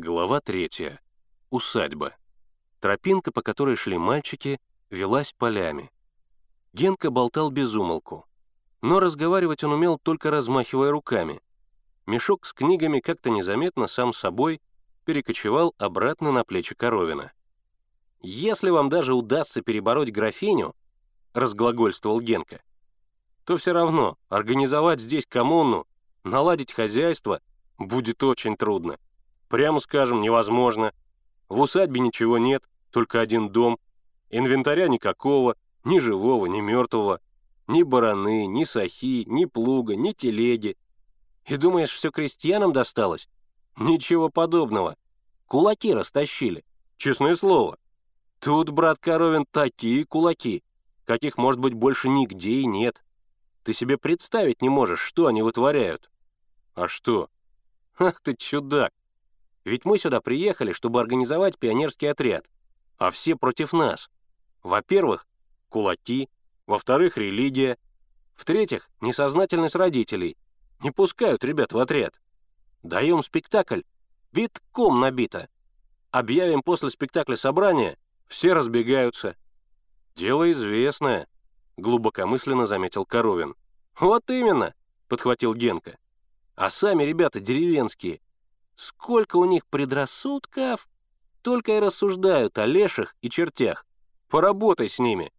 Глава третья. Усадьба. Тропинка, по которой шли мальчики, велась полями. Генка болтал без умолку. Но разговаривать он умел только размахивая руками. Мешок с книгами как-то незаметно сам собой перекочевал обратно на плечи Коровина. «Если вам даже удастся перебороть графиню», — разглагольствовал Генка, то все равно организовать здесь коммуну, наладить хозяйство будет очень трудно. Прямо скажем, невозможно. В усадьбе ничего нет, только один дом. Инвентаря никакого, ни живого, ни мертвого. Ни бараны, ни сахи, ни плуга, ни телеги. И думаешь, все крестьянам досталось? Ничего подобного. Кулаки растащили. Честное слово. Тут, брат Коровин, такие кулаки, каких, может быть, больше нигде и нет. Ты себе представить не можешь, что они вытворяют. А что? Ах ты чудак! Ведь мы сюда приехали, чтобы организовать пионерский отряд, а все против нас. Во-первых, кулаки, во-вторых, религия, в-третьих, несознательность родителей. Не пускают ребят в отряд. Даем спектакль, битком набито. Объявим после спектакля собрание, все разбегаются. Дело известное, глубокомысленно заметил Коровин. Вот именно, подхватил Генка. А сами ребята деревенские, Сколько у них предрассудков, только и рассуждают о леших и чертях. Поработай с ними.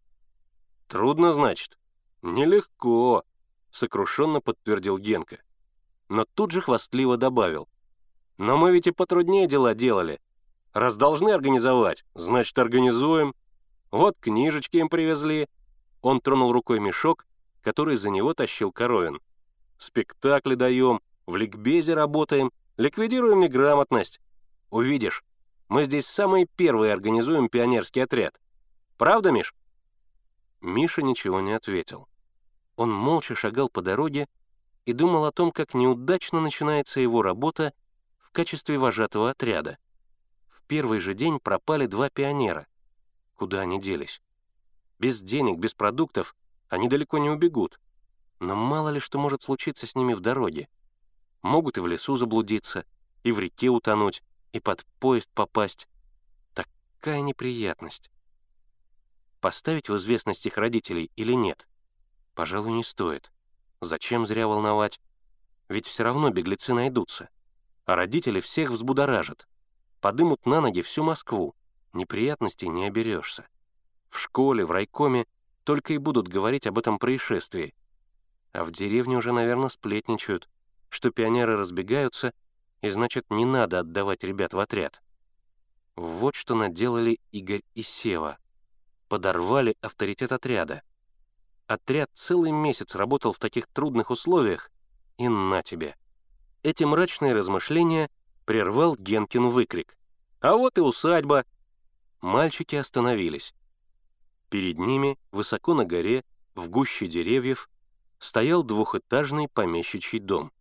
Трудно, значит? Нелегко, сокрушенно подтвердил Генка. Но тут же хвастливо добавил. Но мы ведь и потруднее дела делали. Раз должны организовать, значит, организуем. Вот книжечки им привезли. Он тронул рукой мешок, который за него тащил Коровин. Спектакли даем, в ликбезе работаем, Ликвидируем неграмотность. Увидишь, мы здесь самые первые организуем пионерский отряд. Правда, Миш?» Миша ничего не ответил. Он молча шагал по дороге и думал о том, как неудачно начинается его работа в качестве вожатого отряда. В первый же день пропали два пионера. Куда они делись? Без денег, без продуктов они далеко не убегут. Но мало ли что может случиться с ними в дороге могут и в лесу заблудиться, и в реке утонуть, и под поезд попасть. Такая неприятность. Поставить в известность их родителей или нет? Пожалуй, не стоит. Зачем зря волновать? Ведь все равно беглецы найдутся. А родители всех взбудоражат. Подымут на ноги всю Москву. Неприятностей не оберешься. В школе, в райкоме только и будут говорить об этом происшествии. А в деревне уже, наверное, сплетничают что пионеры разбегаются, и значит, не надо отдавать ребят в отряд. Вот что наделали Игорь и Сева. Подорвали авторитет отряда. Отряд целый месяц работал в таких трудных условиях, и на тебе. Эти мрачные размышления прервал Генкин выкрик. «А вот и усадьба!» Мальчики остановились. Перед ними, высоко на горе, в гуще деревьев, стоял двухэтажный помещичий дом.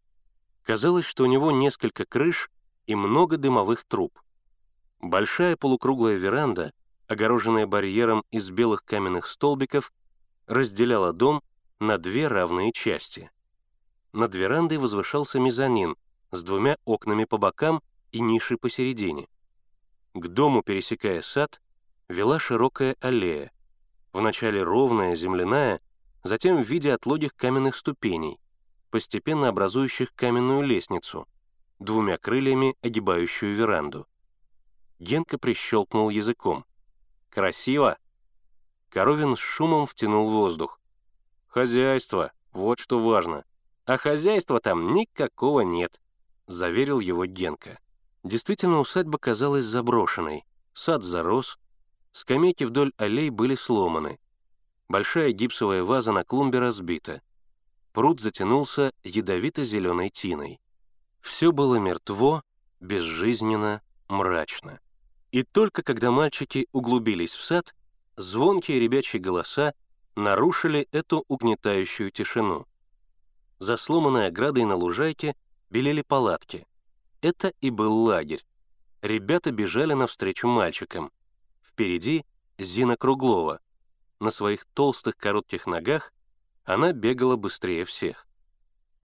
Казалось, что у него несколько крыш и много дымовых труб. Большая полукруглая веранда, огороженная барьером из белых каменных столбиков, разделяла дом на две равные части. Над верандой возвышался мезонин с двумя окнами по бокам и нишей посередине. К дому, пересекая сад, вела широкая аллея, вначале ровная, земляная, затем в виде отлогих каменных ступеней, постепенно образующих каменную лестницу, двумя крыльями огибающую веранду. Генка прищелкнул языком. «Красиво!» Коровин с шумом втянул воздух. «Хозяйство, вот что важно. А хозяйства там никакого нет», — заверил его Генка. Действительно, усадьба казалась заброшенной. Сад зарос, скамейки вдоль аллей были сломаны. Большая гипсовая ваза на клумбе разбита пруд затянулся ядовито-зеленой тиной. Все было мертво, безжизненно, мрачно. И только когда мальчики углубились в сад, звонкие ребячьи голоса нарушили эту угнетающую тишину. За сломанной оградой на лужайке белели палатки. Это и был лагерь. Ребята бежали навстречу мальчикам. Впереди Зина Круглова. На своих толстых коротких ногах она бегала быстрее всех.